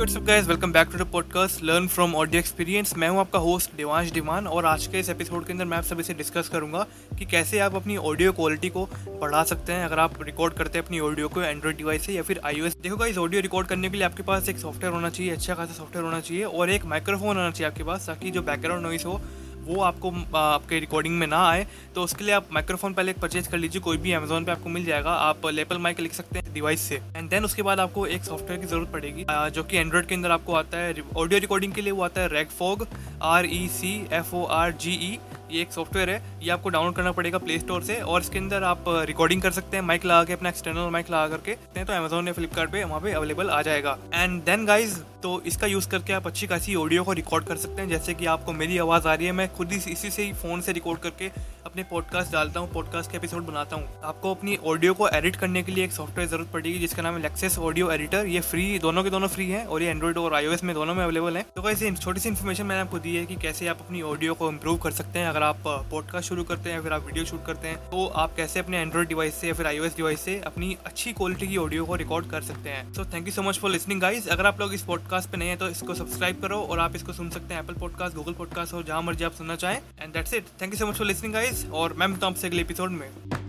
What's up guys welcome back to the podcast learn from audio experience मैं हूँ आपका host Devansh Diman और आज के इस एपिसोड के अंदर मैं आप सभी से डिस्कस करूँगा कि कैसे आप अपनी ऑडियो क्वालिटी को बढ़ा सकते हैं। अगर आप रिकॉर्ड करते हैं अपनी ऑडियो को एंड्रॉइड डिवाइस से या फिर आईओएस देखो गाइस ऑडियो रिकॉर्ड करने के लिए आपके पास एक सॉफ्टवेयर होना चाहिए अच्छा खासा सॉफ्टवेयर होना चाहिए, और एक माइक्रोफोन होना चाहिए आपके पास, ताकि जो बैकग्राउंड नॉइस हो वो आपको आपके रिकॉर्डिंग में ना आए तो उसके लिए आप माइक्रोफोन पहले परचेज कर लीजिए, कोई भी अमेजोन पे आपको मिल जाएगा। आप लेपल माइक लिख सकते हैं डिवाइस से। एंड देन उसके बाद आपको एक सॉफ्टवेयर की ज़रूरत पड़ेगी जो कि एंड्रॉइड के अंदर आपको आता है। ऑडियो रिकॉर्डिंग के लिए वो आता है रेग fog R E C F O R G E ये एक सॉफ्टवेयर है, ये आपको डाउनलोड करना पड़ेगा प्ले स्टोर से और इसके अंदर आप रिकॉर्डिंग कर सकते हैं माइक लगा के, अपना एक्सटर्नल माइक लगा करके तो अमेजोन या फ्लिपकार्ट वहाँ पे अवेलेबल आ जाएगा। एंड देन गाइज़ तो इसका यूज़ करके आप अच्छी खासी ऑडियो को रिकॉर्ड कर सकते हैं, जैसे कि आपको मेरी आवाज़ आ रही है, मैं खुद ही इसी से ही फ़ोन से रिकॉर्ड करके अपने पॉडकास्ट डालता हूँ पॉडकास्ट के एपिसोड बनाता हूँ। आपको अपनी ऑडियो को एडिट करने के लिए एक सॉफ्टवेयर ज़रूरत पड़ेगी, जिसका नाम है लेक्सेस ऑडियो एडिटर ये फ्री दोनों के दोनों फ्री है और ये एंड्रॉइड और आईओएस में दोनों में अवेलेबल है। तो कैसे छोटी सी इन्फॉर्मेशन मैंने आपको दी है कि कैसे आप अपनी ऑडियो को इम्प्रूव कर सकते हैं। अगर आप पॉडकास्ट शुरू करते हैं फिर आप वीडियो शूट करते हैं तो आप कैसे अपने एंड्रॉइड डिवाइस से या फिर आईओएस डिवाइस से अपनी अच्छी क्वालिटी की ऑडियो को रिकॉर्ड कर सकते हैं। So thank you so much for listening guys अगर आप लोग इस पॉडकास्ट पे नहीं है तो इसको सब्सक्राइब करो और आप इसको सुन सकते हैं एप्पल पॉडकास्ट गूगल पॉडकास्ट और जहाँ मर्ज़ी आप सुनना चाहें। And that's it thank you so much for listening guys और मैं मिलता हूँ आपसे अगले एपिसोड में।